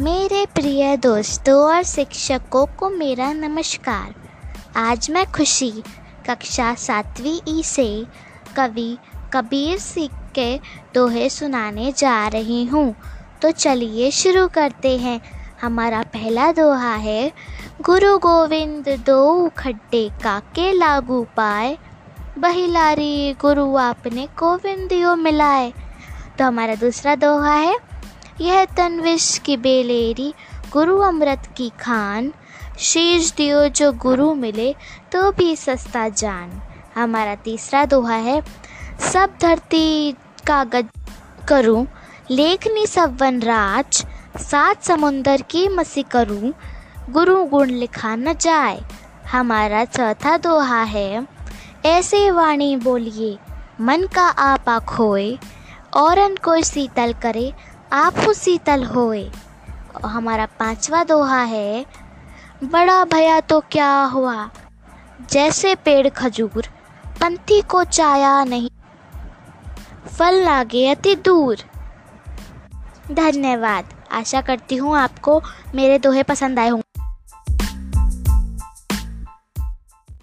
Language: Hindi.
मेरे प्रिय दोस्तों और शिक्षकों को मेरा नमस्कार। आज मैं खुशी कक्षा सातवीं ई से कवि कबीर सिंह के दोहे सुनाने जा रही हूँ। तो चलिए शुरू करते हैं। हमारा पहला दोहा है, गुरु गोविंद दो खड्डे काके लागू पाए। बहिलारी गुरु आपने गोविंदियो मिलाए। तो हमारा दूसरा दोहा है यह तनविश की बेलेरी, गुरु अमृत की खान, शीर्ष दियो जो गुरु मिले तो भी सस्ता जान। हमारा तीसरा दोहा है, सब धरती कागज़ करूँ लेखनी सब वन राज, सात समुंदर की मसी करूँ, गुरु गुण लिखा न जाए। हमारा चौथा दोहा है, ऐसे वाणी बोलिए, मन का आपा खोए, औरन को शीतल करे आप शीतल होए। हमारा पांचवा दोहा है, बड़ा भया तो क्या हुआ? जैसे पेड़ खजूर, पंथी को चाया नहीं। फल लागे अति दूर। धन्यवाद। आशा करती हूँ आपको मेरे दोहे पसंद आए होंगे